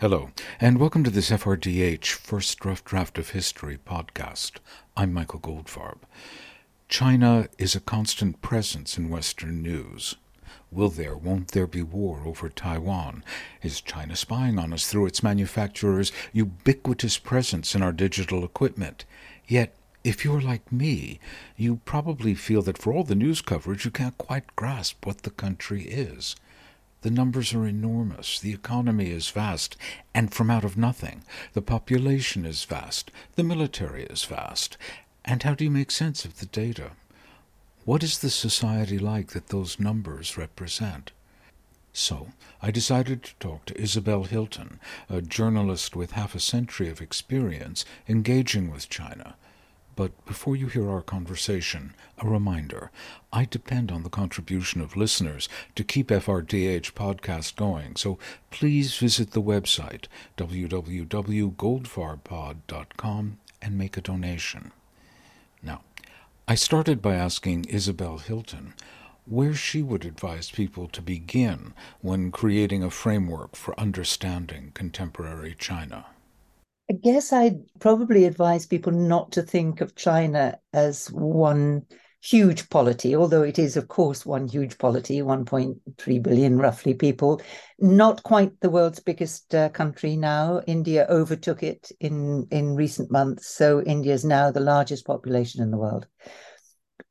Hello, and welcome to this FRDH First Rough Draft of History podcast. I'm Michael Goldfarb. China is a constant presence in Western news. Will there, won't there be war over Taiwan? Is China spying on us through its manufacturers' ubiquitous presence in our digital equipment? Yet, if you're like me, you probably feel that for all the news coverage, you can't quite grasp what the country is. The numbers are enormous, the economy is vast, and from out of nothing. The population is vast, the military is vast. And how do you make sense of the data? What is the society like that those numbers represent? So, I decided to talk to Isabel Hilton, a journalist with half a century of experience engaging with China, but before you hear our conversation, a reminder. I depend on the contribution of listeners to keep FRDH podcast going, so please visit the website www.goldfarbpod.com and make a donation. Now, I started by asking Isabel Hilton where she would advise people to begin when creating a framework for understanding contemporary China. I guess I'd probably advise people not to think of China as one huge polity, although it is, of course, one huge polity, 1.3 billion roughly people. Not quite the world's biggest uh, country now. India overtook it in, in recent months. So India is now the largest population in the world.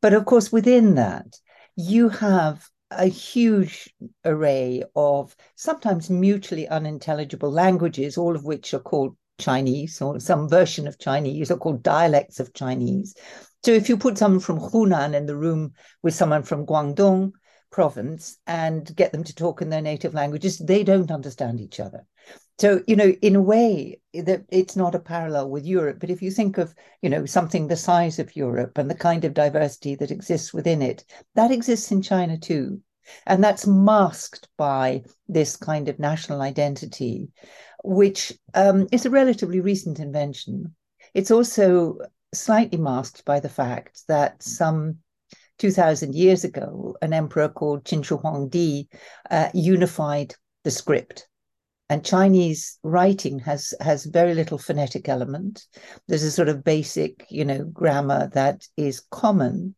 But of course, within that, you have a huge array of sometimes mutually unintelligible languages, all of which are called Chinese or some version of Chinese or called dialects of Chinese. So if you put someone from Hunan in the room with someone from Guangdong province and get them to talk in their native languages, they don't understand each other. So, you know, in a way, that it's not a parallel with Europe. But if you think of, you know, something the size of Europe and the kind of diversity that exists within it, that exists in China too. And that's masked by this kind of national identity which um, is a relatively recent invention. It's also slightly masked by the fact that some 2000 years ago, an emperor called Qin Shi Huangdi uh, unified the script. And Chinese writing has has very little phonetic element. There's a sort of basic, you know, grammar that is common,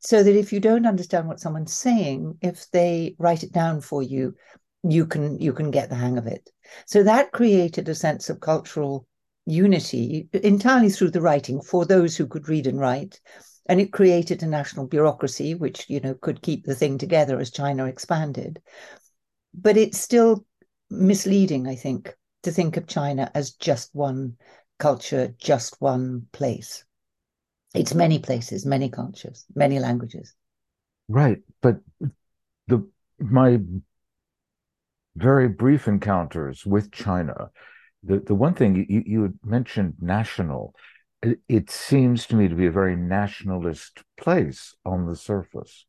so that if you don't understand what someone's saying, if they write it down for you, you can you can get the hang of it. So that created a sense of cultural unity entirely through the writing for those who could read and write. And it created a national bureaucracy, which, you know, could keep the thing together as China expanded. But it's still misleading, I think, to think of China as just one culture, just one place. It's many places, many cultures, many languages. Right. But the my very brief encounters with China, the, the one thing you, you mentioned national, it, it seems to me to be a very nationalist place on the surface.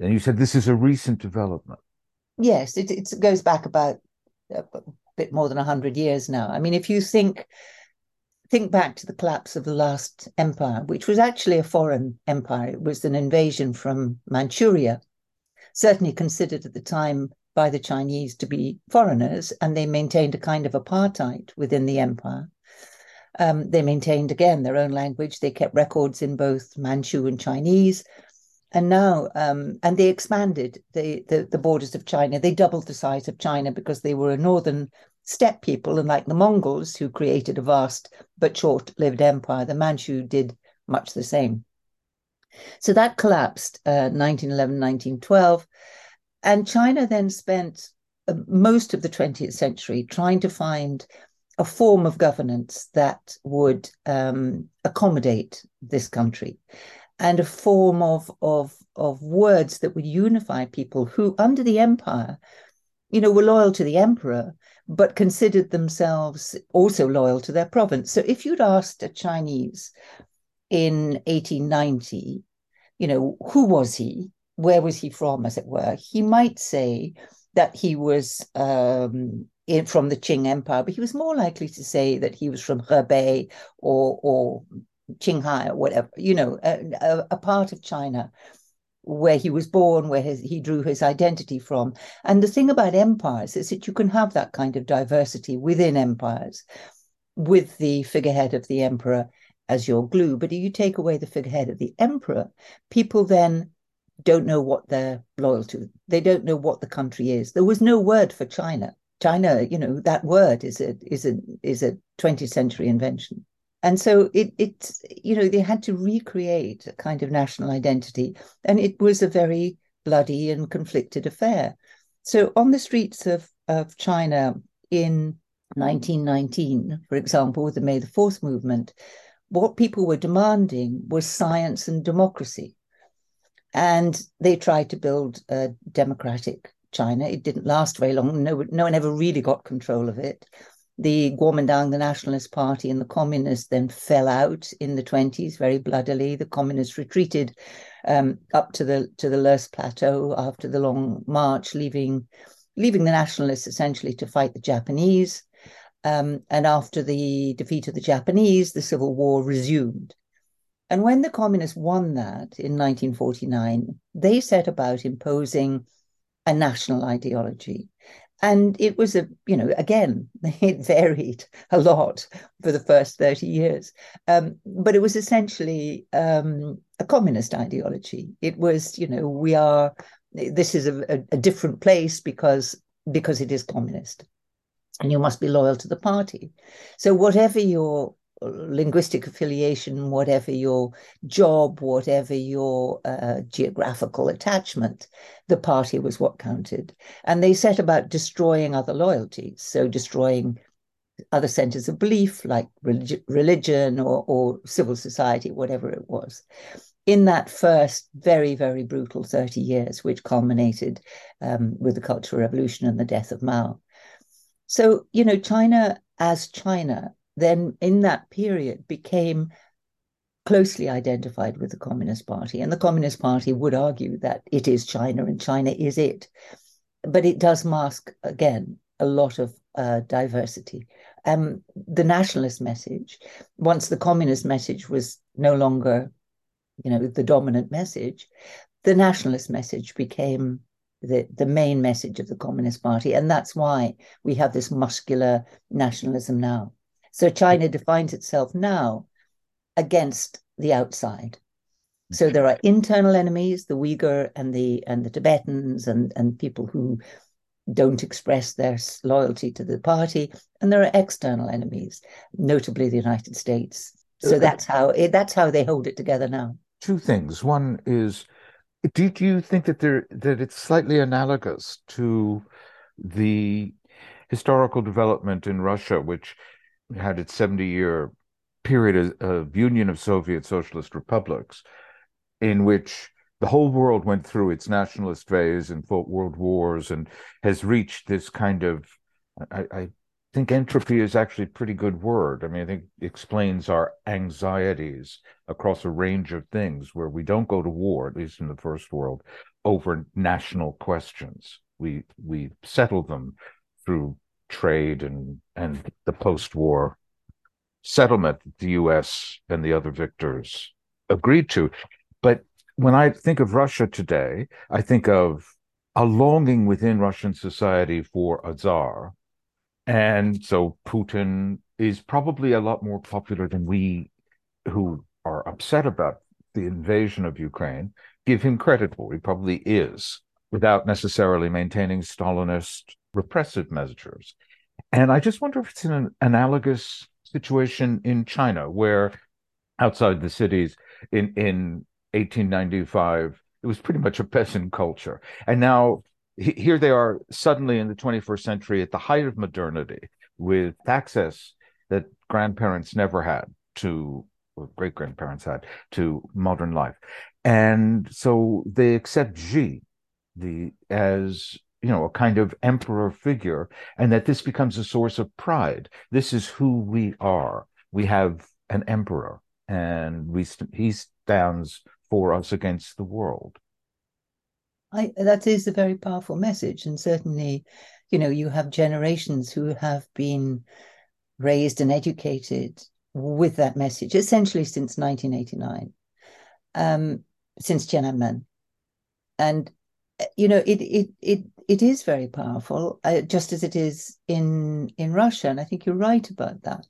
And you said this is a recent development. Yes, it, it goes back about uh, a bit more than 100 years now. I mean, if you think think back to the collapse of the last empire, which was actually a foreign empire, it was an invasion from Manchuria, certainly considered at the time by the Chinese to be foreigners, and they maintained a kind of apartheid within the empire. Um, they maintained again their own language. They kept records in both Manchu and Chinese, and now um, and they expanded the, the, the borders of China. They doubled the size of China because they were a northern steppe people, and like the Mongols, who created a vast but short-lived empire, the Manchu did much the same. So that collapsed uh, 1911, 1912. And China then spent uh, most of the 20th century trying to find a form of governance that would um, accommodate this country and a form of, of, of words that would unify people who, under the empire, you know, were loyal to the emperor, but considered themselves also loyal to their province. So if you'd asked a Chinese in 1890, you know, who was he? Where was he from, as it were? He might say that he was um, in, from the Qing Empire, but he was more likely to say that he was from Hebei or or Qinghai or whatever, you know, a, a, part of China where he was born, where his, he drew his identity from. And the thing about empires is that you can have that kind of diversity within empires with the figurehead of the emperor as your glue. But if you take away the figurehead of the emperor, people then don't know what they're loyal to. They don't know what the country is. There was no word for China. China, you know, that word is a is a is a 20th century invention. And so it it's you know, they had to recreate a kind of national identity. And it was a very bloody and conflicted affair. So on the streets of, of China in 1919, for example, with the May the Fourth movement, what people were demanding was science and democracy. And they tried to build a democratic China. It didn't last very long. No, no one ever really got control of it. The Kuomintang, the Nationalist Party, and the Communists then fell out in the 20s very bloodily. The Communists retreated um, up to the to the Loess Plateau after the long march, leaving leaving the Nationalists essentially to fight the Japanese. Um, and after the defeat of the Japanese, the Civil War resumed. And when the communists won that in 1949, they set about imposing a national ideology. And it was a, you know, again, it varied a lot for the first 30 years. Um, but it was essentially um, a communist ideology. It was, you know, we are, this is a, a, a different place because because it is communist and you must be loyal to the party. So whatever your linguistic affiliation, whatever your job, whatever your uh, geographical attachment, the party was what counted. And they set about destroying other loyalties, so destroying other centers of belief like relig- religion or, or civil society, whatever it was. In that first very, very brutal 30 years, which culminated um, with the Cultural Revolution and the death of Mao. So, you know, China as China then in that period became closely identified with the Communist Party. And the Communist Party would argue that it is China and China is it. But it does mask, again, a lot of uh, diversity. Um, the nationalist message, once the communist message was no longer, you know, the dominant message, the nationalist message became the, the main message of the Communist Party. And that's why we have this muscular nationalism now. So China defines itself now against the outside. So there are internal enemies, the Uyghur and the and the Tibetans and and people who don't express their loyalty to the party, and there are external enemies, notably the United States. So uh, that's how it, that's how they hold it together now. Two things. One is, do, do you think that there that it's slightly analogous to the historical development in Russia, which had its 70 year period of union of Soviet socialist republics, in which the whole world went through its nationalist phase and fought world wars and has reached this kind of, I, I think entropy is actually a pretty good word. I mean, I think explains our anxieties across a range of things where we don't go to war, at least in the first world, over national questions. We we settle them through trade and and the post-war settlement the U.S. and the other victors agreed to. But when I think of Russia today, I think of a longing within Russian society for a czar, and so Putin is probably a lot more popular than we, who are upset about the invasion of Ukraine, give him credit for. He probably is, without necessarily maintaining Stalinist repressive measures. And I just wonder if it's an analogous situation in China, where outside the cities in, in 1895, it was pretty much a peasant culture. And now here they are suddenly in the 21st century at the height of modernity with access that grandparents never had to or great grandparents had to modern life and so they accept Xi the as you know a kind of emperor figure and that this becomes a source of pride. This is who we are. We have an emperor and we he stands for us against the world. I, that is a very powerful message and certainly you know you have generations who have been raised and educated with that message essentially since 1989 um, since Tiananmen. And you know it it it it is very powerful, uh, just as it is in in Russia, and I think you're right about that.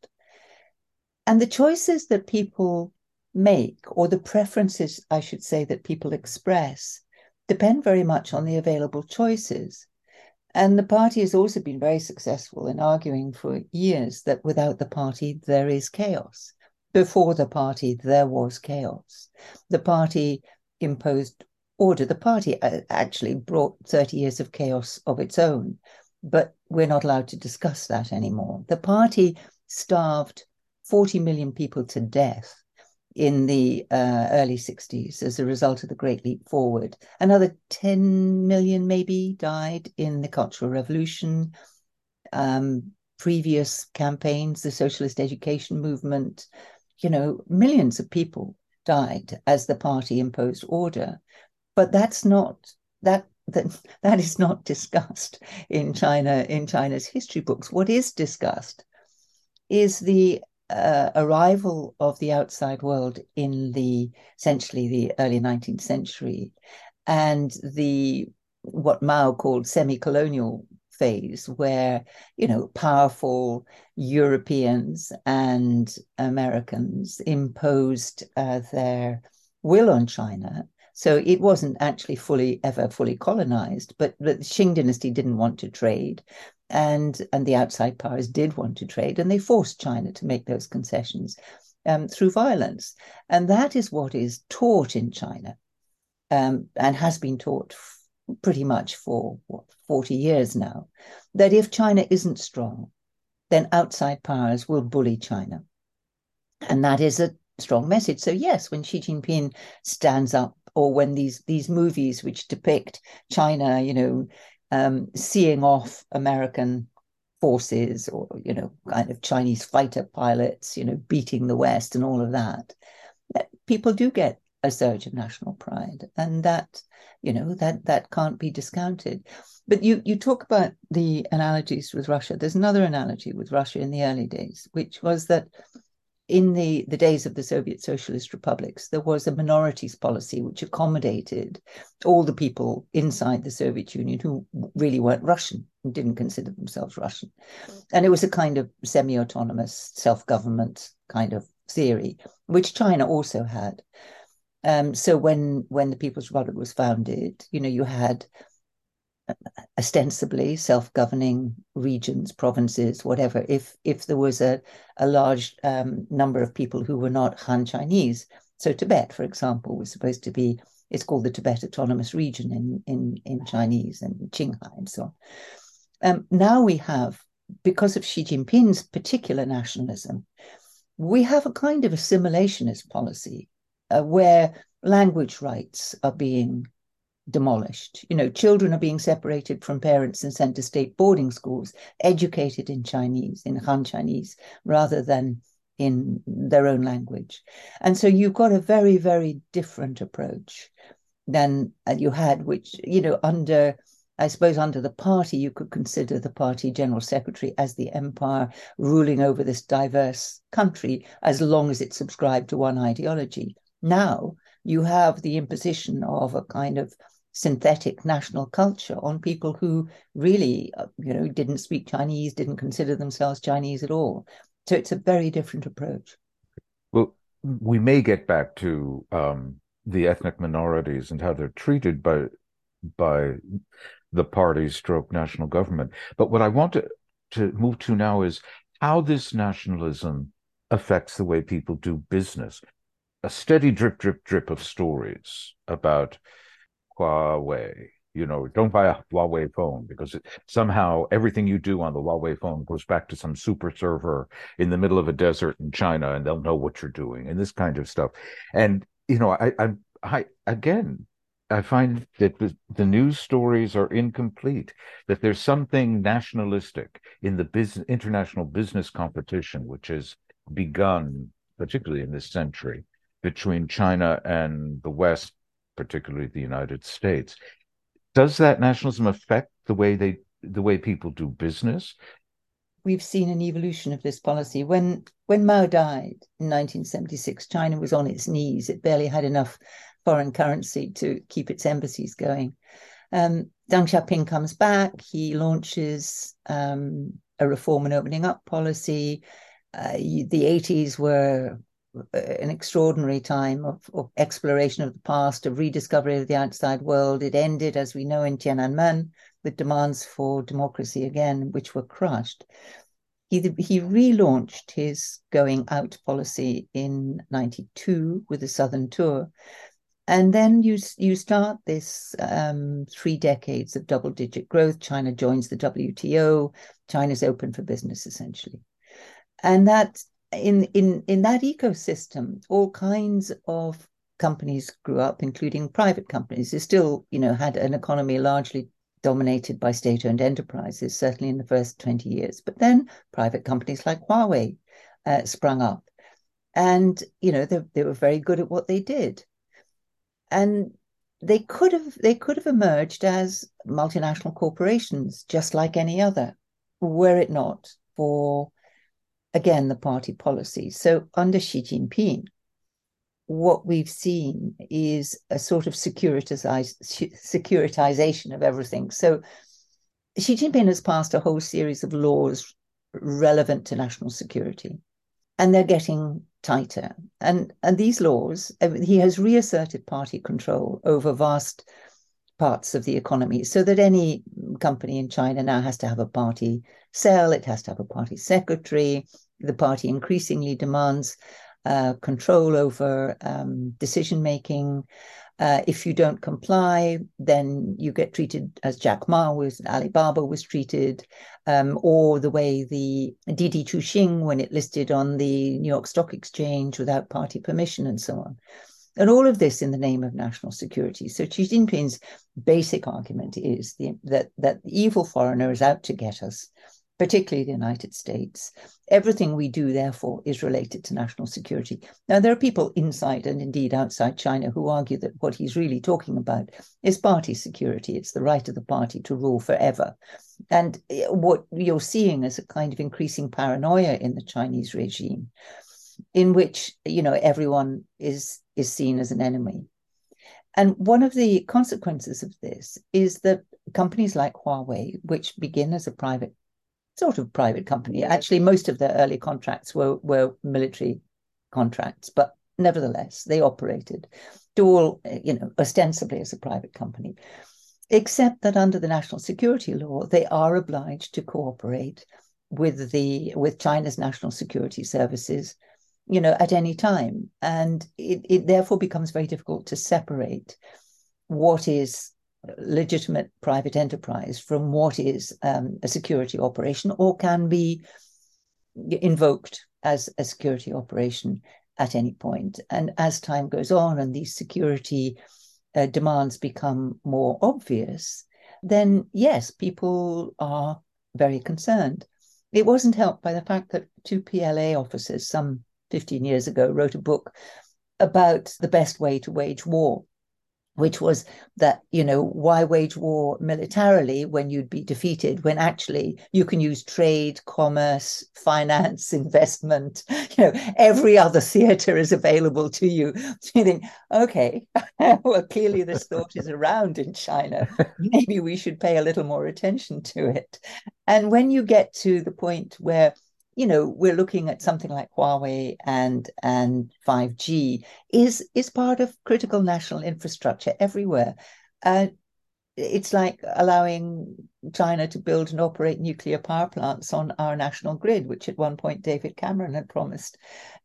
And the choices that people make, or the preferences, I should say, that people express, depend very much on the available choices. And the party has also been very successful in arguing for years that without the party, there is chaos. Before the party, there was chaos. The party imposed order. The party uh, actually brought 30 years of chaos of its own, but we're not allowed to discuss that anymore. The party starved 40 million people to death in the uh, early 60s as a result of the Great Leap Forward. Another 10 million maybe died in the Cultural Revolution. Um, previous campaigns, the socialist education movement, you know, millions of people died as the party imposed order. But that's not that that that is not discussed in China in China's history books. What is discussed is the uh, arrival of the outside world in the essentially the early 19th century and the what Mao called semi-colonial phase where you know powerful Europeans and Americans imposed uh, their will on China so it wasn't actually fully ever fully colonized, but the Qing dynasty didn't want to trade and and the outside powers did want to trade, and they forced China to make those concessions um, through violence, and that is what is taught in China, um, and has been taught f- pretty much for what, forty years now, that if China isn't strong, then outside powers will bully China, and that is a strong message. So yes, when Xi Jinping stands up, or when these these movies which depict China, you know, um, seeing off American forces or, you know, kind of Chinese fighter pilots, you know, beating the West and all of that, people do get a surge of national pride. And that, you know, that that can't be discounted. But you you talk about the analogies with Russia. There's another analogy with Russia in the early days, which was that in the, the days of the Soviet socialist republics, there was a minorities policy which accommodated all the people inside the Soviet Union who really weren't Russian and didn't consider themselves Russian. And it was a kind of semi autonomous self government kind of theory, which China also had. Um, so when when the People's Republic was founded, you know, you had ostensibly self-governing regions, provinces, whatever, if if there was a, a large um, number of people who were not Han Chinese. So Tibet, for example, was supposed to be, it's called the Tibet Autonomous Region in, in, in Chinese and Qinghai and so on. Um, now we have, because of Xi Jinping's particular nationalism, we have a kind of assimilationist policy uh, where language rights are being demolished. You know, children are being separated from parents and sent to state boarding schools, educated in Chinese, in Han Chinese, rather than in their own language. And so you've got a very, very different approach than uh, you had, which, you know, under, I suppose, under the party, you could consider the party general secretary as the empire ruling over this diverse country as long as it subscribed to one ideology. Now you have the imposition of a kind of synthetic national culture on people who really, uh, you know, didn't speak Chinese, didn't consider themselves Chinese at all. So it's a very different approach. Well, we may get back to um, the ethnic minorities and how they're treated by by the party stroke national government. But what I want to, to move to now is how this nationalism affects the way people do business. A steady drip, drip, drip of stories about Huawei. You know, don't buy a Huawei phone because it, somehow everything you do on the Huawei phone goes back to some super server in the middle of a desert in China, and they'll know what you're doing, and this kind of stuff. And you know, I, I, I again, I find that the, the, news stories are incomplete, that there's something nationalistic in the business, international business competition, which has begun, particularly in this century, between China and the West particularly the United States. Does that nationalism affect the way they the way people do business? We've seen an evolution of this policy. When when Mao died in 1976, China was on its knees. It barely had enough foreign currency to keep its embassies going. Um, Deng Xiaoping comes back. He launches um, a reform and opening up policy. Uh, the 80s were an extraordinary time of, of, exploration of the past, of rediscovery of the outside world. It ended, as we know, in Tiananmen with demands for democracy again, which were crushed. He, he relaunched his going out policy in 92 with a Southern Tour. And then you, you start this um, three decades of double digit growth. China joins the WTO. China's open for business, essentially. And that in, in, in that ecosystem, all kinds of companies grew up, including private companies. They still, you know, had an economy largely dominated by state-owned enterprises, certainly in the first 20 years. But then private companies like Huawei uh, sprung up. And, you know, they, they were very good at what they did. And they could have they could have emerged as multinational corporations, just like any other, were it not for again the party policy. So under Xi Jinping, what we've seen is a sort of securitization of everything. So Xi Jinping has passed a whole series of laws relevant to national security, and they're getting tighter. And and these laws, um, he has reasserted party control over vast parts of the economy, so that any company in China now has to have a party cell, it has to have a party secretary. The party increasingly demands uh, control over um, decision making. Uh, if you don't comply, then you get treated as Jack Ma was, Alibaba was treated, um, or the way the Didi Chuxing when it listed on the New York Stock Exchange without party permission and so on. And all of this in the name of national security. So Xi Jinping's basic argument is the, that that the evil foreigner is out to get us particularly the United States. Everything we do, therefore, is related to national security. Now, there are people inside and indeed outside China who argue that what he's really talking about is party security. It's the right of the party to rule forever. And eh, what you're seeing is a kind of increasing paranoia in the Chinese regime, in which you know everyone is is seen as an enemy. And one of the consequences of this is that companies like Huawei, which begin as a private sort of private company. Actually, most of their early contracts were were military contracts, but nevertheless, they operated all, you know, ostensibly as a private company, except that under the national security law, they are obliged to cooperate with the with China's national security services, you know, at any time, and it, it therefore becomes very difficult to separate what is legitimate private enterprise from what is um, a security operation or can be invoked as a security operation at any point. And as time goes on and these security uh, demands become more obvious, then yes, people are very concerned. It wasn't helped by the fact that two PLA officers some 15 years ago wrote a book about the best way to wage war which was that you know why wage war militarily when you'd be defeated when actually you can use trade commerce finance investment you know every other theater is available to you. So you think okay well clearly this thought is around in china. Maybe we should pay a little more attention to it. And when you get to the point where you know we're looking at something like Huawei and and 5G is is part of critical national infrastructure everywhere. Uh, it's like allowing China to build and operate nuclear power plants on our national grid, which at one point David Cameron had promised.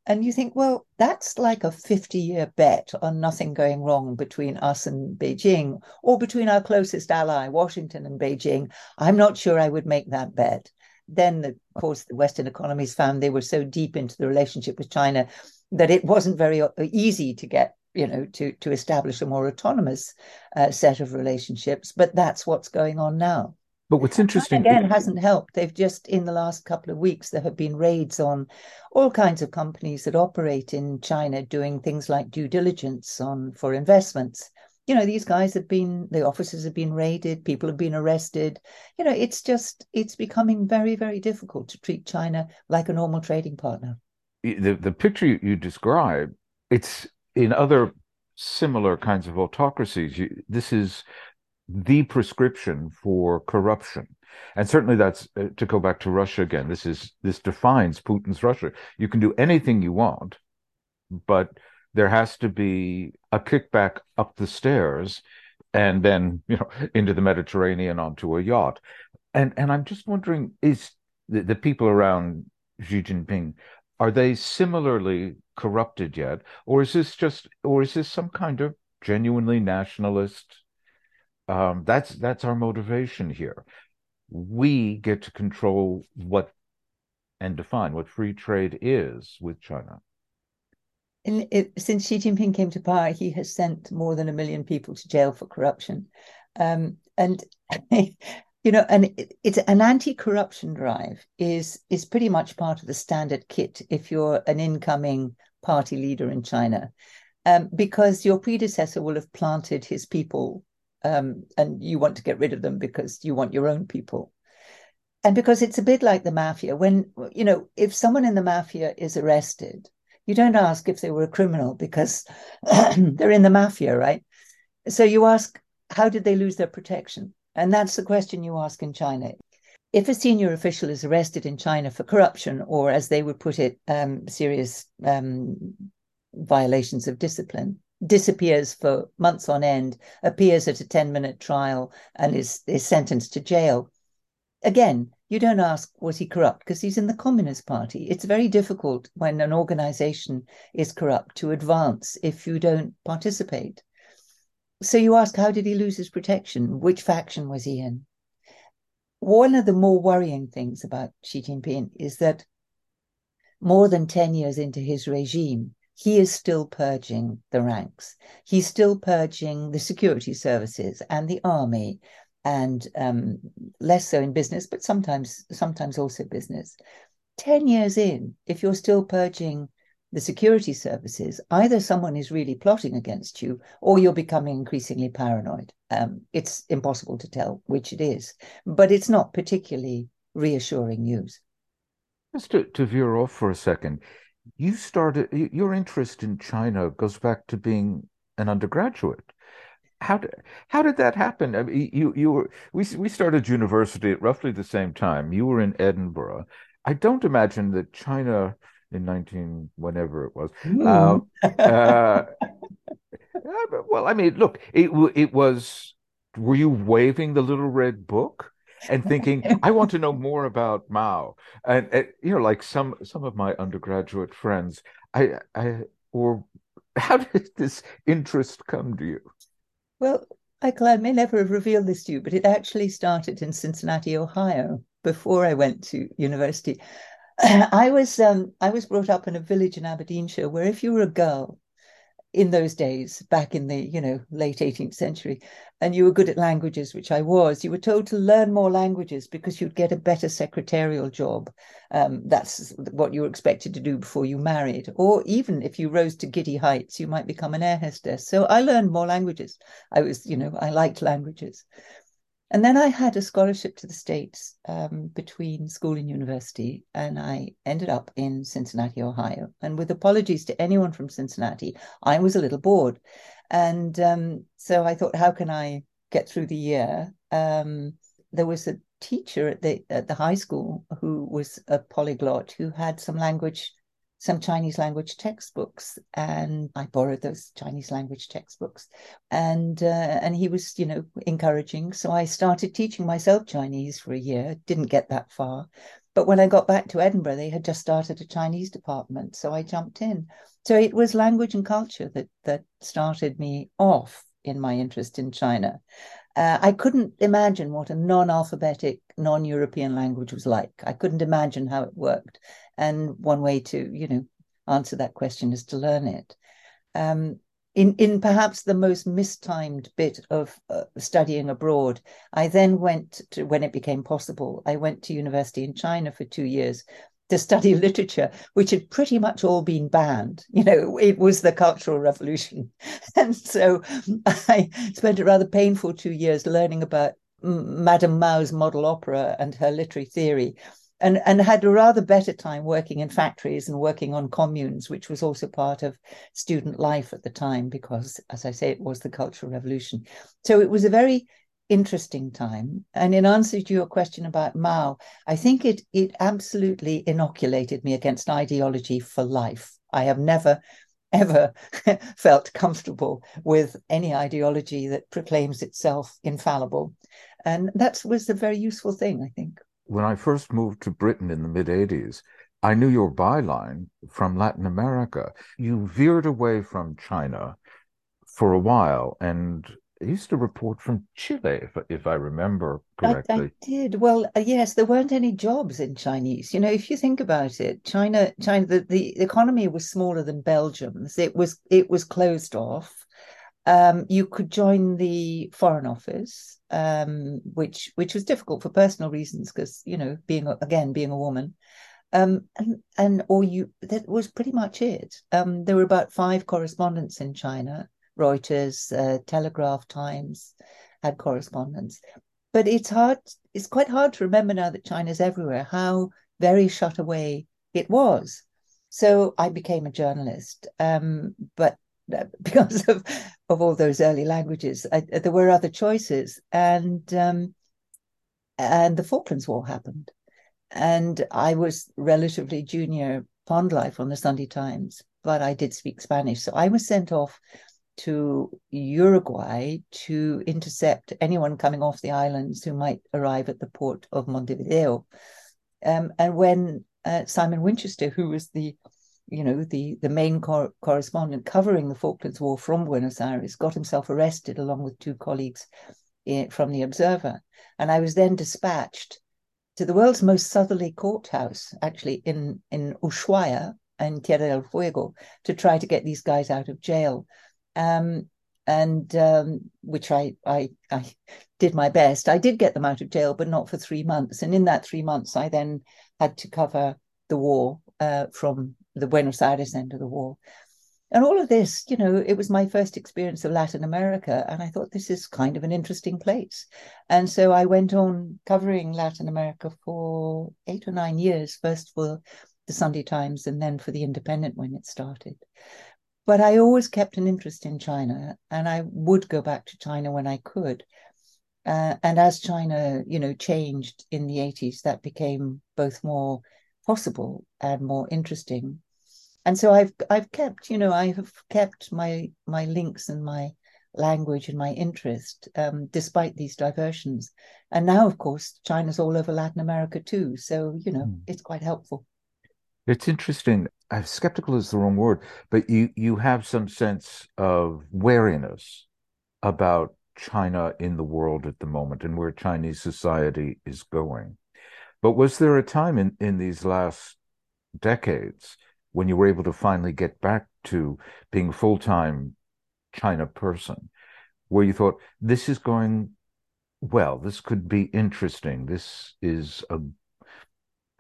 And you think, well, that's like a 50 year bet on nothing going wrong between us and Beijing or between our closest ally, Washington and Beijing. I'm not sure I would make that bet then, the, of course, the Western economies found they were so deep into the relationship with China that it wasn't very uh, easy to get you know to to establish a more autonomous uh, set of relationships. But that's what's going on now. But what's interesting again hasn't helped. They've just in the last couple of weeks there have been raids on all kinds of companies that operate in china doing things like due diligence on for investments you know these guys have been the offices have been raided people have been arrested you know it's just it's becoming very very difficult to treat china like a normal trading partner the the picture you, describe it's in other similar kinds of autocracies. You, this is the prescription for corruption. And certainly that's uh, to go back to Russia again. This is this defines Putin's Russia. You can do anything you want, but there has to be a kickback up the stairs and then, you know, into the Mediterranean onto a yacht. And and I'm just wondering, is the, the people around Xi Jinping, are they similarly corrupted yet? Or is this just or is this some kind of genuinely nationalist um, that's that's our motivation here. We get to control what and define what free trade is with China. In, it, since Xi Jinping came to power, he has sent more than a million people to jail for corruption, um, and you know, and it, it's an anti-corruption drive is is pretty much part of the standard kit if you're an incoming party leader in China, um, because your predecessor will have planted his people um, and you want to get rid of them because you want your own people. And because it's a bit like the mafia, when, you know, if someone in the mafia is arrested, you don't ask if they were a criminal because they're in the mafia, right? So you ask, how did they lose their protection? And that's the question you ask in China. If a senior official is arrested in China for corruption, or as they would put it, um, serious um, violations of discipline, disappears for months on end, appears at a 10 minute trial, and is, is sentenced to jail. Again, you don't ask, was he corrupt? Because he's in the Communist Party. It's very difficult when an organization is corrupt to advance if you don't participate. So you ask, how did he lose his protection? Which faction was he in? One of the more worrying things about Xi Jinping is that more than 10 years into his regime, he is still purging the ranks. He's still purging the security services and the army, and um, less so in business, but sometimes sometimes also business. Ten years in, if you're still purging the security services, either someone is really plotting against you, or you're becoming increasingly paranoid. Um, it's impossible to tell which it is, but it's not particularly reassuring news. Just to, to veer off for a second, you started your interest in China goes back to being an undergraduate. How did how did that happen? I mean, you you were we we started university at roughly the same time. You were in Edinburgh. I don't imagine that China in nineteen whenever it was. Uh, uh, well, I mean, look, it it was. Were you waving the little red book? and thinking, I want to know more about Mao. And, and, you know, like some some of my undergraduate friends, I I or how did this interest come to you? Well, Michael, I may never have revealed this to you, but it actually started in Cincinnati, Ohio, before I went to university. I was um, I was brought up in a village in Aberdeenshire where if you were a girl in those days, back in the you know late 18th century, and you were good at languages, which I was, you were told to learn more languages because you'd get a better secretarial job. Um, that's what you were expected to do before you married, or even if you rose to giddy heights, you might become an air hostess. So I learned more languages. I was, you know, I liked languages. And then I had a scholarship to the States um, between school and university, and I ended up in Cincinnati, Ohio. And with apologies to anyone from Cincinnati, I was a little bored. And um, so I thought, how can I get through the year? Um, there was a teacher at the at the high school who was a polyglot who had some language some Chinese language textbooks, and I borrowed those Chinese language textbooks, and uh, and he was, you know, encouraging. So I started teaching myself Chinese for a year. Didn't get that far, but when I got back to Edinburgh, they had just started a Chinese department, so I jumped in. So it was language and culture that that started me off in my interest in China. Uh, I couldn't imagine what a non alphabetic, non European language was like. I couldn't imagine how it worked. And one way to, you know, answer that question is to learn it. Um, in, in perhaps the most mistimed bit of uh, studying abroad, I then went to, when it became possible, I went to university in China for two years to study literature, which had pretty much all been banned. You know, it was the Cultural Revolution. And so I spent a rather painful two years learning about Madame Mao's model opera and her literary theory. and and had a rather better time working in factories and working on communes, which was also part of student life at the time, because as I say, it was the Cultural Revolution. So it was a very interesting time. And in answer to your question about Mao, I think it it absolutely inoculated me against ideology for life. I have never ever felt comfortable with any ideology that proclaims itself infallible. And that was a very useful thing, I think. When I first moved to Britain in the mid 80s, I knew your byline from Latin America. You veered away from China for a while and used to report from Chile, if, if I remember correctly. I, I did. Well, uh, yes, there weren't any jobs in Chinese. You know, if you think about it, China, China, the, the economy was smaller than Belgium's. It was it was closed off. Um, you could join the Foreign Office, um, which which was difficult for personal reasons because you know being again being a woman. Um, and and or you that was pretty much it. Um, there were about five correspondents in China, Reuters, uh, Telegraph, Times had correspondents, But it's hard, it's quite hard to remember now that China's everywhere, how very shut away it was. So I became a journalist. Um, but because of, of all those early languages, I, there were other choices. And um, and the Falklands War happened. And I was relatively junior pond life on the Sunday Times, but I did speak Spanish. So I was sent off to Uruguay to intercept anyone coming off the islands who might arrive at the port of Montevideo. Um, and when uh, Simon Winchester, who was the you know the the main cor- correspondent covering the Falklands War from Buenos Aires, got himself arrested along with two colleagues in, from the Observer, and I was then dispatched to the world's most southerly courthouse, actually in in Ushuaia and Tierra del Fuego, to try to get these guys out of jail um, and um, which I, I I did my best. I did get them out of jail, but not for three months. And in that three months, I then had to cover the war uh, from the Buenos Aires end of the war. And all of this, you know, it was my first experience of Latin America, and I thought this is kind of an interesting place. And so I went on covering Latin America for eight or nine years, first for the Sunday Times and then for the Independent when it started. But I always kept an interest in China, and I would go back to China when I could. Uh, and as China, you know, changed in the 80s, that became both more possible and more interesting. And so I've I've kept, you know, I have kept my my links and my language and my interest um, despite these diversions. And now, of course, China's all over Latin America too. So, you know, mm. it's quite helpful. It's interesting. Uh, skeptical is the wrong word, but you you have some sense of wariness about China in the world at the moment and where Chinese society is going. But was there a time in, in these last decades when you were able to finally get back to being full time China person where you thought, this is going well, this could be interesting, this is a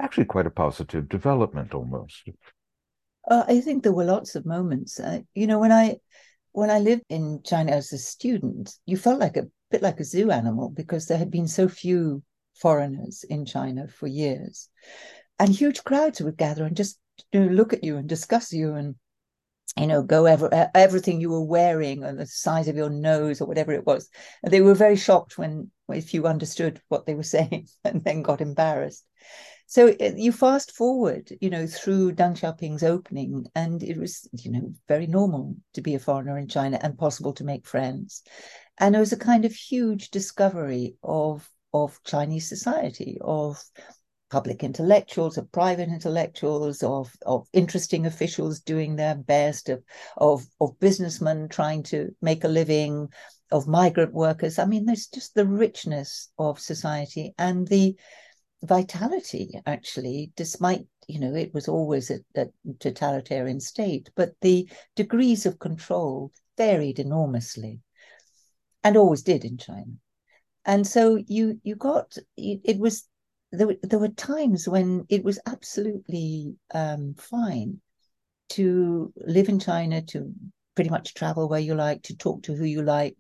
actually quite a positive development almost. Uh, I think there were lots of moments. Uh, you know, when I when I lived in China as a student, you felt like a bit like a zoo animal because there had been so few foreigners in China for years, and huge crowds would gather and just you know, look at you and discuss you and you know go ever everything you were wearing and the size of your nose or whatever it was. And they were very shocked when if you understood what they were saying and then got embarrassed. So uh, you fast forward, you know, through Deng Xiaoping's opening, and it was, you know, very normal to be a foreigner in China and possible to make friends. And it was a kind of huge discovery of of Chinese society, of public intellectuals, of private intellectuals, of of interesting officials doing their best, of of of businessmen trying to make a living, of migrant workers. I mean, there's just the richness of society and the vitality, actually, despite, you know, it was always a, a totalitarian state, but the degrees of control varied enormously and always did in China. And so you you got it was there, there were times when it was absolutely um, fine to live in China, to pretty much travel where you like, to talk to who you like,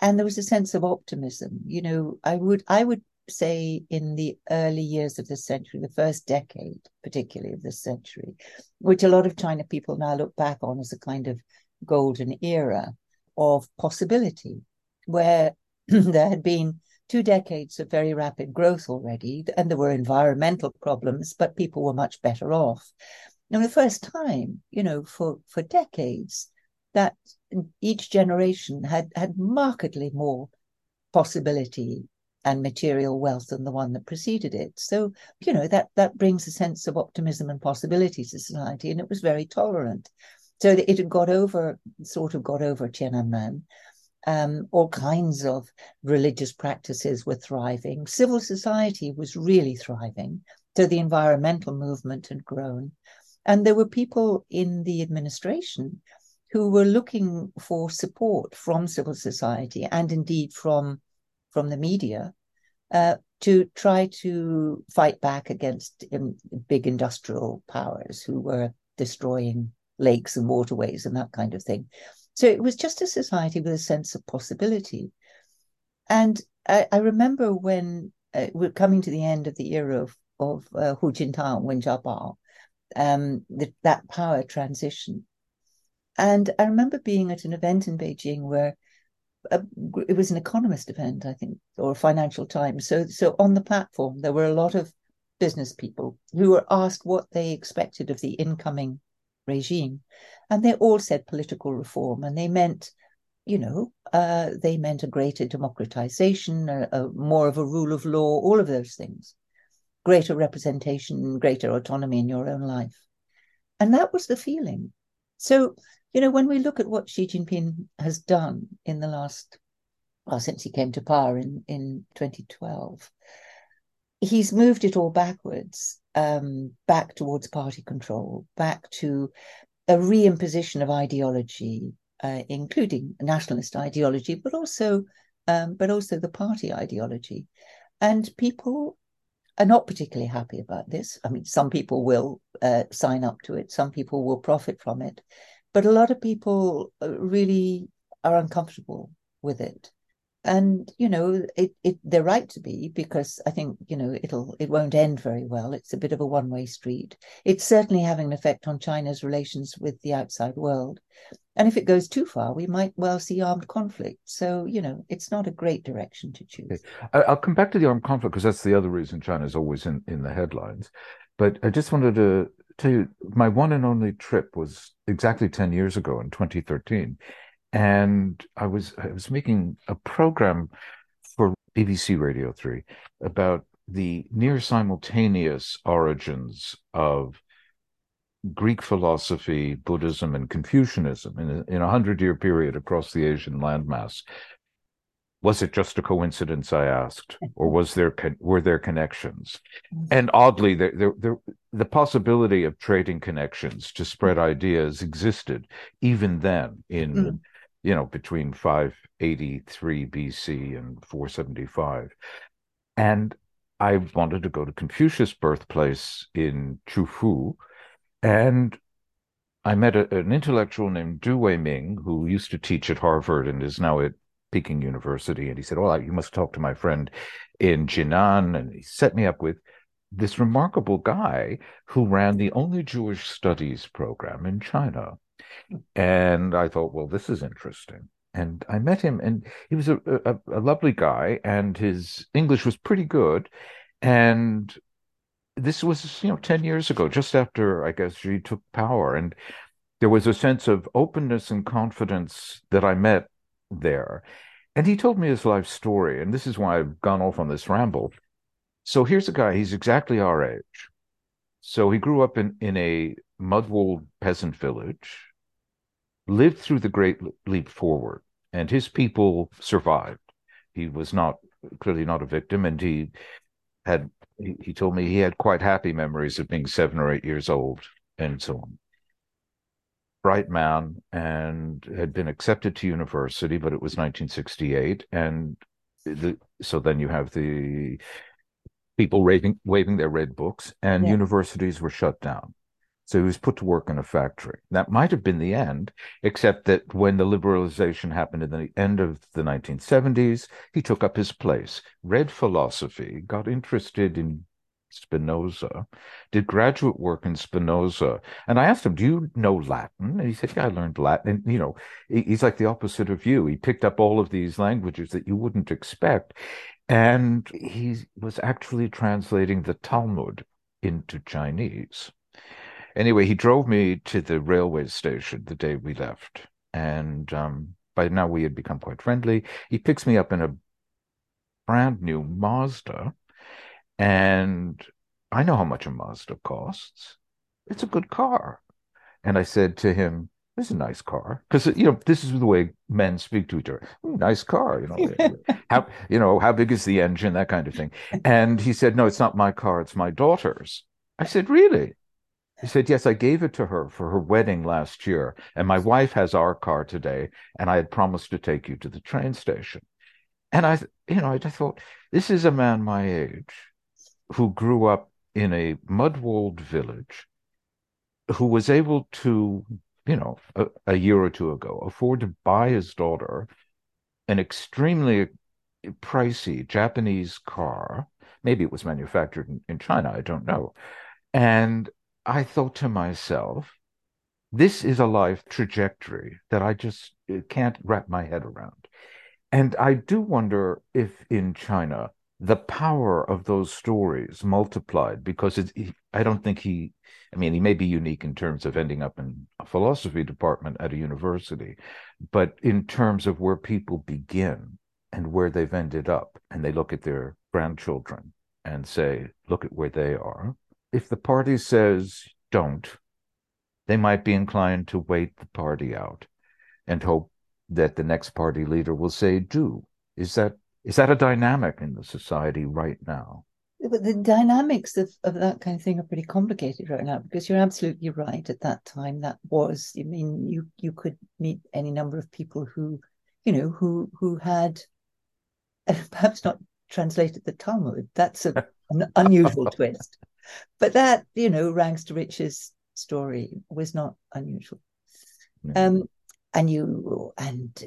and there was a sense of optimism. You know, I would I would say, in the early years of the century, the first decade, particularly of this century, which a lot of China people now look back on as a kind of golden era of possibility, where there had been two decades of very rapid growth already, and there were environmental problems, but people were much better off. And the first time, you know, for, for decades, that each generation had, had markedly more possibility and material wealth than the one that preceded it. So, you know, that, that brings a sense of optimism and possibility to society, and it was very tolerant. So it had got over, sort of got over Tiananmen. Um, all kinds of religious practices were thriving. Civil society was really thriving. So the environmental movement had grown. And there were people in the administration who were looking for support from civil society and indeed from, from the media uh, to try to fight back against um, big industrial powers who were destroying lakes and waterways and that kind of thing. So it was just a society with a sense of possibility. And I, I remember when uh, we're coming to the end of the era of, of uh, Hu Jintao, Wen Jiabao, um, the, that power transition. And I remember being at an event in Beijing where a, it was an economist event, I think, or Financial Times. So, so on the platform, there were a lot of business people who were asked what they expected of the incoming regime. And they all said political reform, and they meant, you know, uh, they meant a greater democratization, a, a more of a rule of law, all of those things, greater representation, greater autonomy in your own life. And that was the feeling. So, you know, when we look at what Xi Jinping has done in the last, well, since he came to power in, in 2012, he's moved it all backwards um, back towards party control, back to a reimposition of ideology, uh, including nationalist ideology, but also um, but also the party ideology. And people are not particularly happy about this. I mean, some people will uh, sign up to it, some people will profit from it, but a lot of people uh, really are uncomfortable with it and you know it, it they're right to be because i think you know it'll it won't end very well. It's a bit of a one way street. It's certainly having an effect on china's relations with the outside world. And if it goes too far we might well see armed conflict. So you know it's not a great direction to choose. I'll come back to the armed conflict because that's the other reason china's always in in the headlines. But i just wanted to tell you my one and only trip was exactly 10 years ago in 2013 and I was I was making a program for BBC Radio 3 about the near simultaneous origins of Greek philosophy, Buddhism, and Confucianism in a, in a hundred year period across the Asian landmass. Was it just a coincidence? I asked, or was there were there connections? Mm. And oddly, there, there, there, the possibility of trading connections to spread ideas existed even then in mm you know, between 583 BC and 475. And I wanted to go to Confucius' birthplace in Qufu. And I met a, an intellectual named Du Weiming, who used to teach at Harvard and is now at Peking University. And he said, Well, you must talk to my friend in Jinan. And he set me up with this remarkable guy who ran the only Jewish studies program in China. And I thought, well, this is interesting. And I met him, and he was a, a, a lovely guy, and his English was pretty good. And this was, you know, 10 years ago, just after, I guess, Xi took power. And there was a sense of openness and confidence that I met there. And he told me his life story. And this is why I've gone off on this ramble. So here's a guy, he's exactly our age. So he grew up in, in a mud-walled peasant village lived through the Great Leap Forward, and his people survived. He was not clearly not a victim, and he had he, told me he had quite happy memories of being seven or eight years old and so on. Bright man and had been accepted to university, but it was 1968, and the, so then you have the people waving waving their red books, and yeah. universities were shut down. So he was put to work in a factory. That might have been the end, except that when the liberalization happened in the end of the 1970s, he took up his place, read philosophy, got interested in Spinoza, did graduate work in Spinoza. And I asked him, Do you know Latin? And he said, Yeah, I learned Latin. And, you know, he's like the opposite of you. He picked up all of these languages that you wouldn't expect. And he was actually translating the Talmud into Chinese. Anyway, he drove me to the railway station the day we left. And um, by now we had become quite friendly. He picks me up in a brand new Mazda and I know how much a Mazda costs. It's a good car. And I said to him, this is a nice car. Because, you know, this is the way men speak to each other. nice car, you know. how, you know, how big is the engine, that kind of thing. And he said, no, it's not my car, it's my daughter's. I said, really? He said, yes, I gave it to her for her wedding last year. And my wife has our car today. And I had promised to take you to the train station. And I, you know, I just thought, this is a man my age who grew up in a mud-walled village, who was able to, you know, a, a year or two ago, afford to buy his daughter an extremely pricey Japanese car. Maybe it was manufactured in, in China, I don't know. And I thought to myself, this is a life trajectory that I just can't wrap my head around. And I do wonder if in China, the power of those stories multiplied because it, I don't think he, I mean, he may be unique in terms of ending up in a philosophy department at a university, but in terms of where people begin and where they've ended up, and they look at their grandchildren and say, look at where they are. If the party says don't, they might be inclined to wait the party out and hope that the next party leader will say do. Is that is that a dynamic in the society right now? But the dynamics of, of that kind of thing are pretty complicated right now because you're absolutely right. At that time, that was, I mean, you you could meet any number of people who, you know, who who had perhaps not translated the Talmud. That's a, an unusual twist. But that, you know, ranks to riches story was not unusual. Um, and you and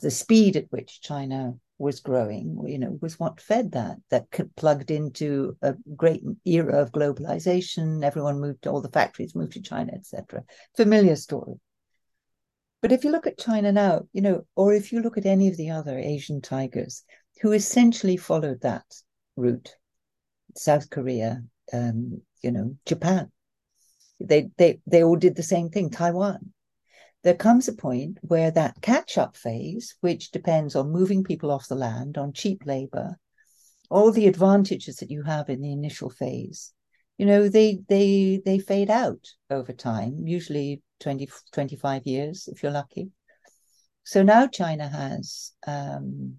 the speed at which China was growing, you know, was what fed that, that plugged into a great era of globalization. Everyone moved, all the factories moved to China, etc. Familiar story. But if you look at China now, you know, or if you look at any of the other Asian tigers who essentially followed that route, South Korea, um, you know, Japan, they they they all did the same thing. Taiwan, there comes a point where that catch up phase, which depends on moving people off the land, on cheap labor, all the advantages that you have in the initial phase, you know, they they they fade out over time, usually 20, 25 years if you're lucky. So now China has um,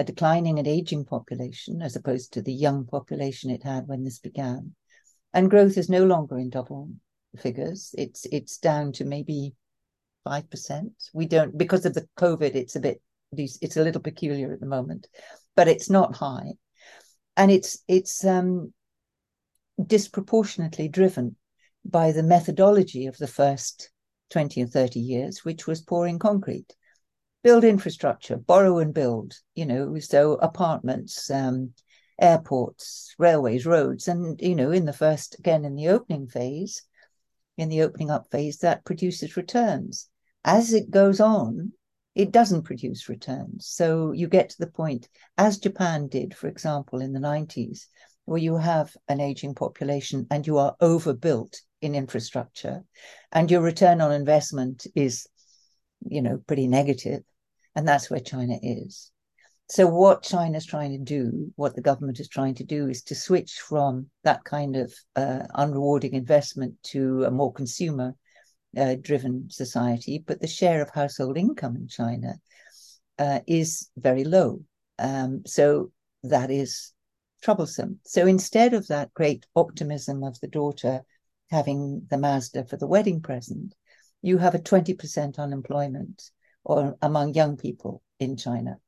a declining and aging population as opposed to the young population it had when this began. And growth is no longer in double figures. It's it's down to maybe 5%. We don't, because of the COVID, it's a bit, it's a little peculiar at the moment, but it's not high. And it's, it's um, disproportionately driven by the methodology of the first 20 and 30 years, which was pouring concrete. Build infrastructure, borrow and build, you know, so apartments, um, airports, railways, roads. And, you know, in the first, again, in the opening phase, in the opening up phase, that produces returns as it goes on, it doesn't produce returns. So you get to the point, as Japan did, for example, in the 90s, where you have an aging population and you are overbuilt in infrastructure, and your return on investment is, you know, pretty negative. And that's where China is. So what China's trying to do, what the government is trying to do, is to switch from that kind of uh, unrewarding investment to a more consumer uh, driven society, but the share of household income in China uh, is very low. Um, so that is troublesome. So instead of that great optimism of the daughter having the Mazda for the wedding present, you have a 20% unemployment or among young people in China.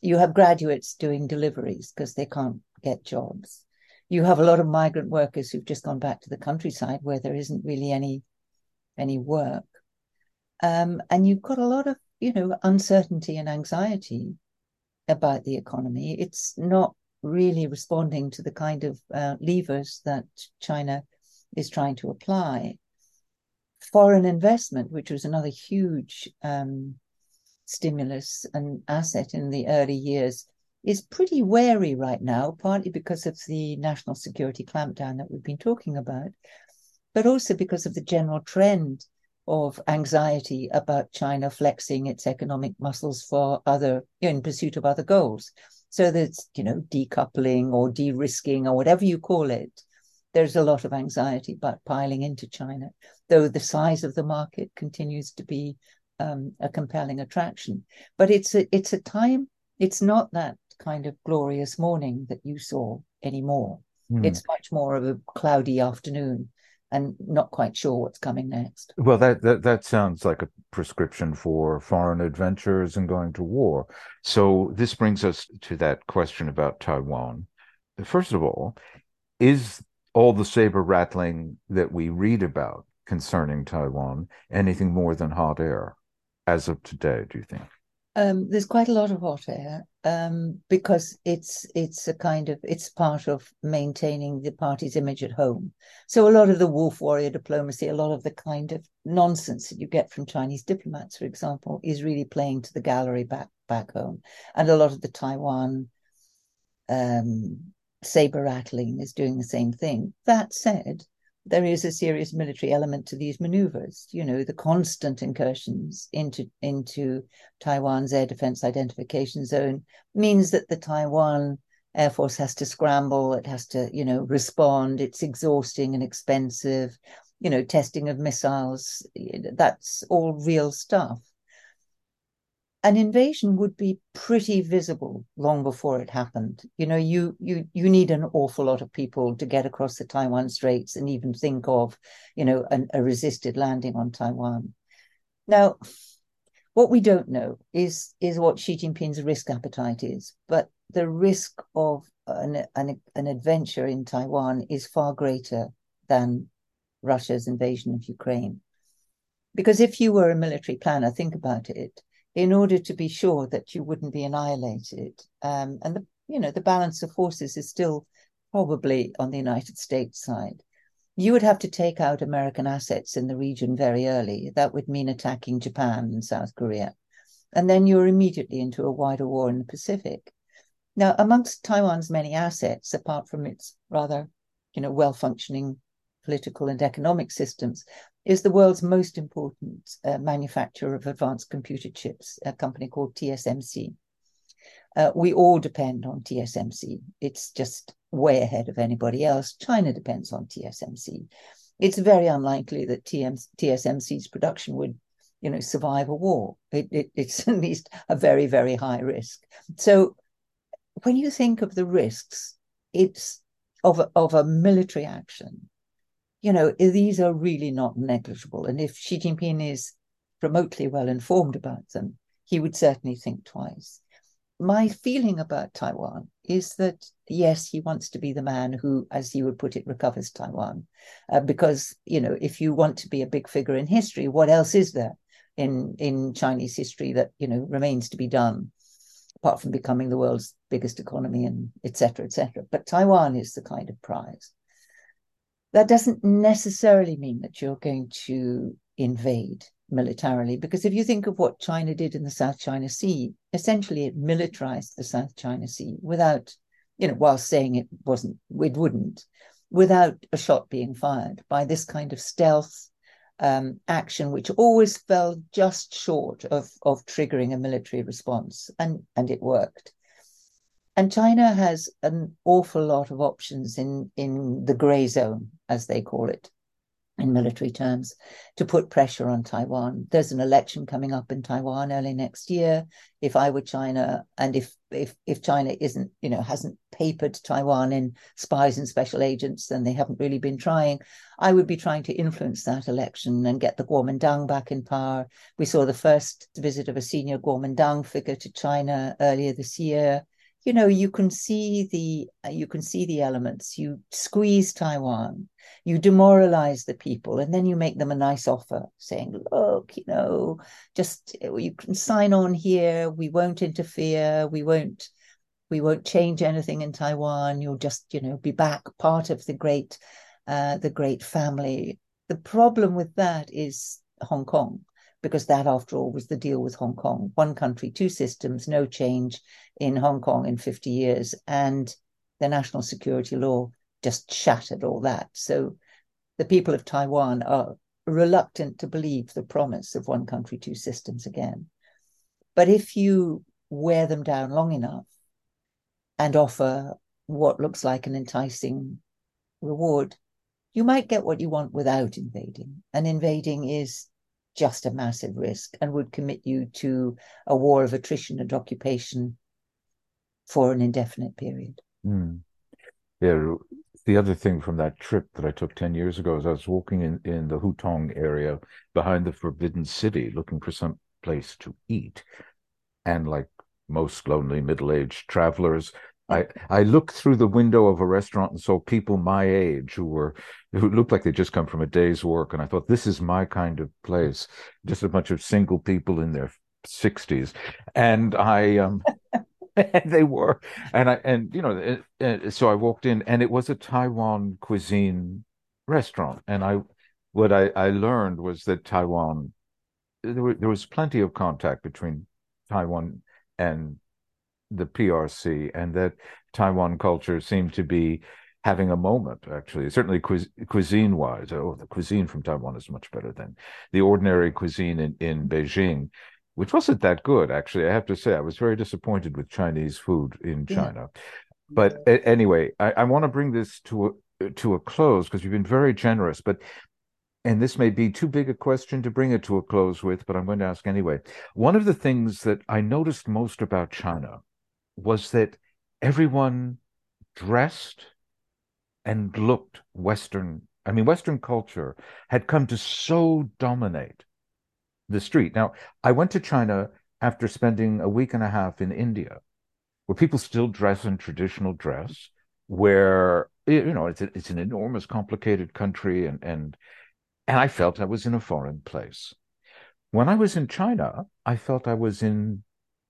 You have graduates doing deliveries because they can't get jobs. You have a lot of migrant workers who've just gone back to the countryside where there isn't really any any work. Um, and you've got a lot of, you know, uncertainty and anxiety about the economy. It's not really responding to the kind of uh, levers that China is trying to apply. Foreign investment, which was another huge um, stimulus and asset in the early years, is pretty wary right now, partly because of the national security clampdown that we've been talking about, but also because of the general trend of anxiety about China flexing its economic muscles for other, in pursuit of other goals. So there's, you know, decoupling or de-risking or whatever you call it. There's a lot of anxiety about piling into China, though the size of the market continues to be um, a compelling attraction. But it's a it's a time. It's not that kind of glorious morning that you saw anymore. Mm. It's much more of a cloudy afternoon and not quite sure what's coming next. Well, that, that that sounds like a prescription for foreign adventures and going to war. So this brings us to that question about Taiwan. First of all, is all the saber rattling that we read about concerning Taiwan anything more than hot air as of today, do you think? Um, there's quite a lot of hot air um, because it's it's a kind of it's part of maintaining the party's image at home. So a lot of the wolf warrior diplomacy, a lot of the kind of nonsense that you get from Chinese diplomats, for example, is really playing to the gallery back back home, and a lot of the Taiwan um, saber rattling is doing the same thing. That said, there is a serious military element to these maneuvers. You know, the constant incursions into into Taiwan's air defense identification zone means that the Taiwan Air Force has to scramble, it has to, you know, respond. It's exhausting and expensive. You know, testing of missiles, that's all real stuff an invasion would be pretty visible long before it happened. You know, you you you need an awful lot of people to get across the Taiwan Straits and even think of, you know, an, a resisted landing on Taiwan. Now, what we don't know is is what Xi Jinping's risk appetite is, but the risk of an, an, an adventure in Taiwan is far greater than Russia's invasion of Ukraine. Because if you were a military planner, think about it in order to be sure that you wouldn't be annihilated. Um, and the you know the balance of forces is still probably on the United States side. You would have to take out American assets in the region very early. That would mean attacking Japan and South Korea. And then you're immediately into a wider war in the Pacific. Now, amongst Taiwan's many assets, apart from its rather, you know, well-functioning political and economic systems, is the world's most important uh, manufacturer of advanced computer chips, a company called TSMC. Uh, we all depend on TSMC. It's just way ahead of anybody else. China depends on TSMC. It's very unlikely that TM, TSMC's production would, you know, survive a war. It, it, it's at least a very, very high risk. So when you think of the risks, it's of a, of a military action you know, these are really not negligible. And if Xi Jinping is remotely well informed about them, he would certainly think twice. My feeling about Taiwan is that, yes, he wants to be the man who, as he would put it, recovers Taiwan. Uh, because, you know, if you want to be a big figure in history, what else is there in, in Chinese history that, you know, remains to be done? apart from becoming the world's biggest economy and et cetera, et cetera. But Taiwan is the kind of prize that doesn't necessarily mean that you're going to invade militarily, because if you think of what China did in the South China Sea, essentially it militarized the South China Sea without, you know, while saying it wasn't, it wouldn't, without a shot being fired by this kind of stealth um, action, which always fell just short of, of triggering a military response, and, and it worked. And China has an awful lot of options in, in the gray zone, as they call it in military terms, to put pressure on Taiwan. There's an election coming up in Taiwan early next year. If I were China, and if if if China isn't, you know, hasn't papered Taiwan in spies and special agents, then they haven't really been trying. I would be trying to influence that election and get the Kuomintang back in power. We saw the first visit of a senior Kuomintang figure to China earlier this year you know you can see the you can see the elements. You squeeze taiwan. You demoralize the people and then you make them a nice offer saying look you know just you can sign on here. We won't interfere. We won't we won't change anything in taiwan. You'll just you know be back part of the great uh, the great family. The problem with that is hong kong because that, after all, was the deal with Hong Kong one country, two systems, no change in Hong Kong in 50 years. And the national security law just shattered all that. So the people of Taiwan are reluctant to believe the promise of one country, two systems again. But if you wear them down long enough and offer what looks like an enticing reward, you might get what you want without invading. And invading is just a massive risk and would commit you to a war of attrition and occupation for an indefinite period. Mm. Yeah, the other thing from that trip that I took 10 years ago is I was walking in, in the Hutong area behind the Forbidden City looking for some place to eat. And like most lonely middle aged travelers, I, I looked through the window of a restaurant and saw people my age who were who looked like they'd just come from a day's work, and I thought this is my kind of place. Just a bunch of single people in their sixties, and I um, they were, and I and you know, it, so I walked in, and it was a Taiwan cuisine restaurant, and I what I I learned was that Taiwan there, were, there was plenty of contact between Taiwan and the PRC, and that Taiwan culture seemed to be having a moment. Actually, certainly cuisine wise, oh, the cuisine from Taiwan is much better than the ordinary cuisine in in Beijing, which wasn't that good. Actually, I have to say, I was very disappointed with Chinese food in China. Yeah. But a- anyway, I, I want to bring this to a, to a close because you've been very generous. But and this may be too big a question to bring it to a close with, but I'm going to ask anyway. One of the things that I noticed most about China was that everyone dressed and looked Western. I mean, Western culture had come to so dominate the street. Now, I went to China after spending a week and a half in India, where people still dress in traditional dress, where you know it's a, it's an enormous, complicated country, and and and I felt I was in a foreign place. When I was in China, I felt I was in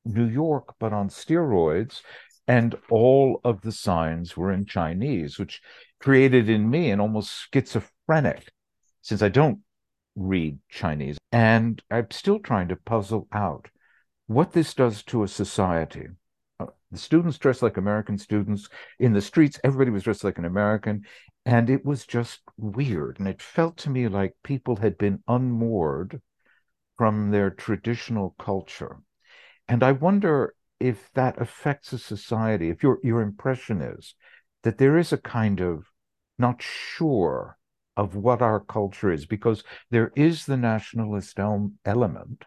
New York, but on steroids. And all of the signs were in Chinese, which created in me an almost schizophrenic, since I don't read Chinese. And I'm still trying to puzzle out what this does to a society. Uh, the students dressed like American students. In the streets, everybody was dressed like an American. And it was just weird. And it felt to me like people had been unmoored from their traditional culture. And I wonder if that affects a society, if your your impression is that there is a kind of not sure of what our culture is, because there is the nationalist element.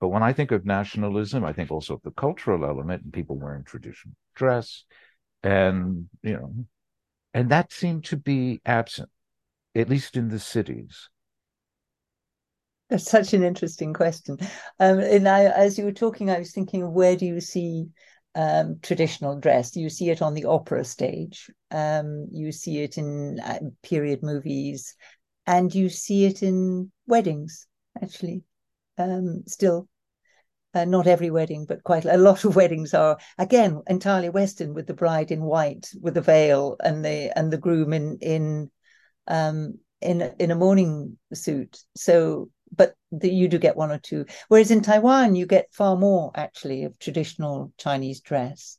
But when I think of nationalism, I think also of the cultural element and people wearing traditional dress. And, you know, and that seemed to be absent, at least in the cities. That's such an interesting question. Um, and I, as you were talking, I was thinking, where do you see um, traditional dress? You see it on the opera stage. Um, you see it in uh, period movies, and you see it in weddings. Actually, um, still, uh, not every wedding, but quite a lot of weddings are again entirely Western, with the bride in white with a veil and the and the groom in in um, in in a morning suit. So but the, you do get one or two. Whereas in Taiwan, you get far more actually of traditional Chinese dress.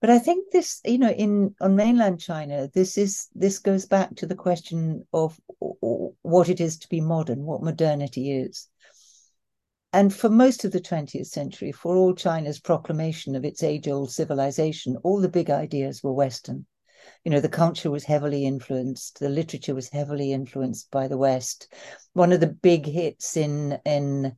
But I think this, you know, in on mainland China, this is this goes back to the question of what it is to be modern, what modernity is. And for most of the 20th century, for all China's proclamation of its age old civilization, all the big ideas were Western you know the culture was heavily influenced the literature was heavily influenced by the west. One of the big hits in in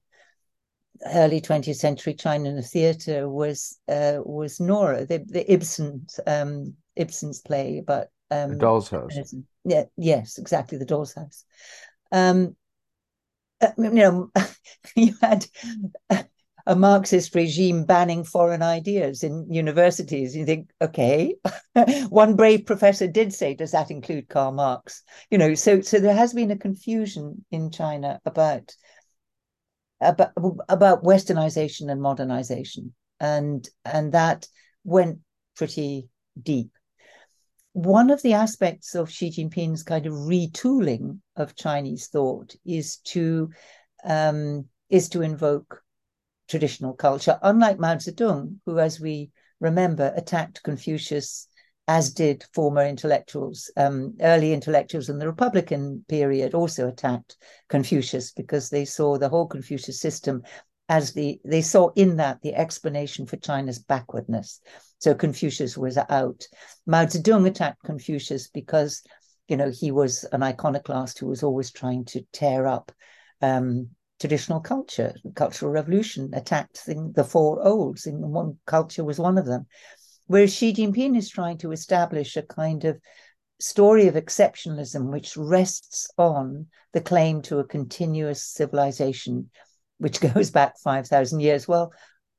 early 20th century china in the theater was uh, was nora the, the ibsen um, ibsen's play about um, the doll's house. Yeah yes exactly the doll's house. Um, uh, you know you had a Marxist regime banning foreign ideas in universities. You think, okay, one brave professor did say, does that include Karl Marx? You know, so so there has been a confusion in China about about about westernization and modernization, and and that went pretty deep. One of the aspects of Xi Jinping's kind of retooling of Chinese thought is to um, is to invoke traditional culture, unlike Mao Zedong, who, as we remember, attacked Confucius, as did former intellectuals. Um, early intellectuals in the Republican period also attacked Confucius because they saw the whole Confucius system as the they saw in that the explanation for China's backwardness. So Confucius was out. Mao Zedong attacked Confucius because you know he was an iconoclast who was always trying to tear up um, traditional culture. The Cultural Revolution attacked the, the four olds, and one culture was one of them. Whereas Xi Jinping is trying to establish a kind of story of exceptionalism which rests on the claim to a continuous civilization, which goes back 5,000 years. Well,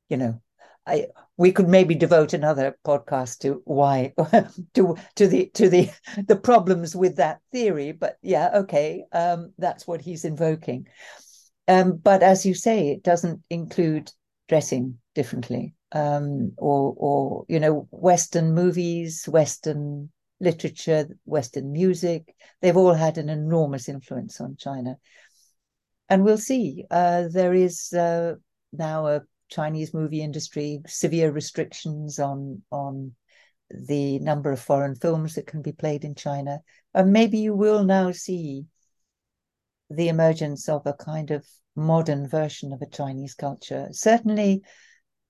you know, I, we could maybe devote another podcast to why to to the to the the problems with that theory but yeah okay um, that's what he's invoking um, but as you say, it doesn't include dressing differently, um, or or you know, Western movies, Western literature, Western music. They've all had an enormous influence on China, and we'll see. Uh, there is uh, now a Chinese movie industry, severe restrictions on on the number of foreign films that can be played in China, and maybe you will now see the emergence of a kind of modern version of a Chinese culture. Certainly,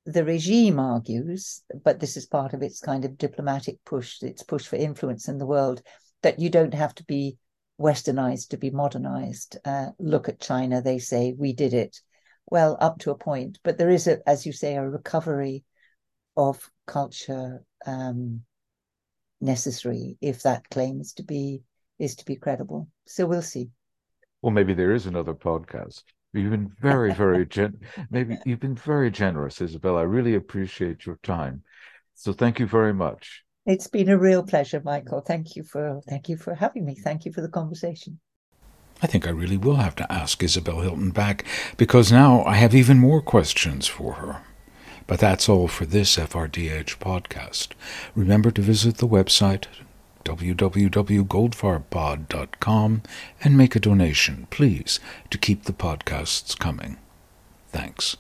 the regime argues, but this is part of its kind of diplomatic push, its push for influence in the world, that you don't have to be westernized to be modernized. Uh, look at China, they say, we did it. Well, up to a point, but there is, a, as you say, a recovery of culture um, necessary if that claim is to be is to be credible. So we'll see. Well, maybe there is another podcast. You've been very, very gen. Maybe you've been very generous, Isabel. I really appreciate your time. So thank you very much. It's been a real pleasure, Michael. Thank you for thank you for having me. Thank you for the conversation. I think I really will have to ask Isabel Hilton back because now I have even more questions for her. But that's all for this FRDH podcast. Remember to visit the website www.goldfarbpod.com and make a donation, please, to keep the podcasts coming. Thanks.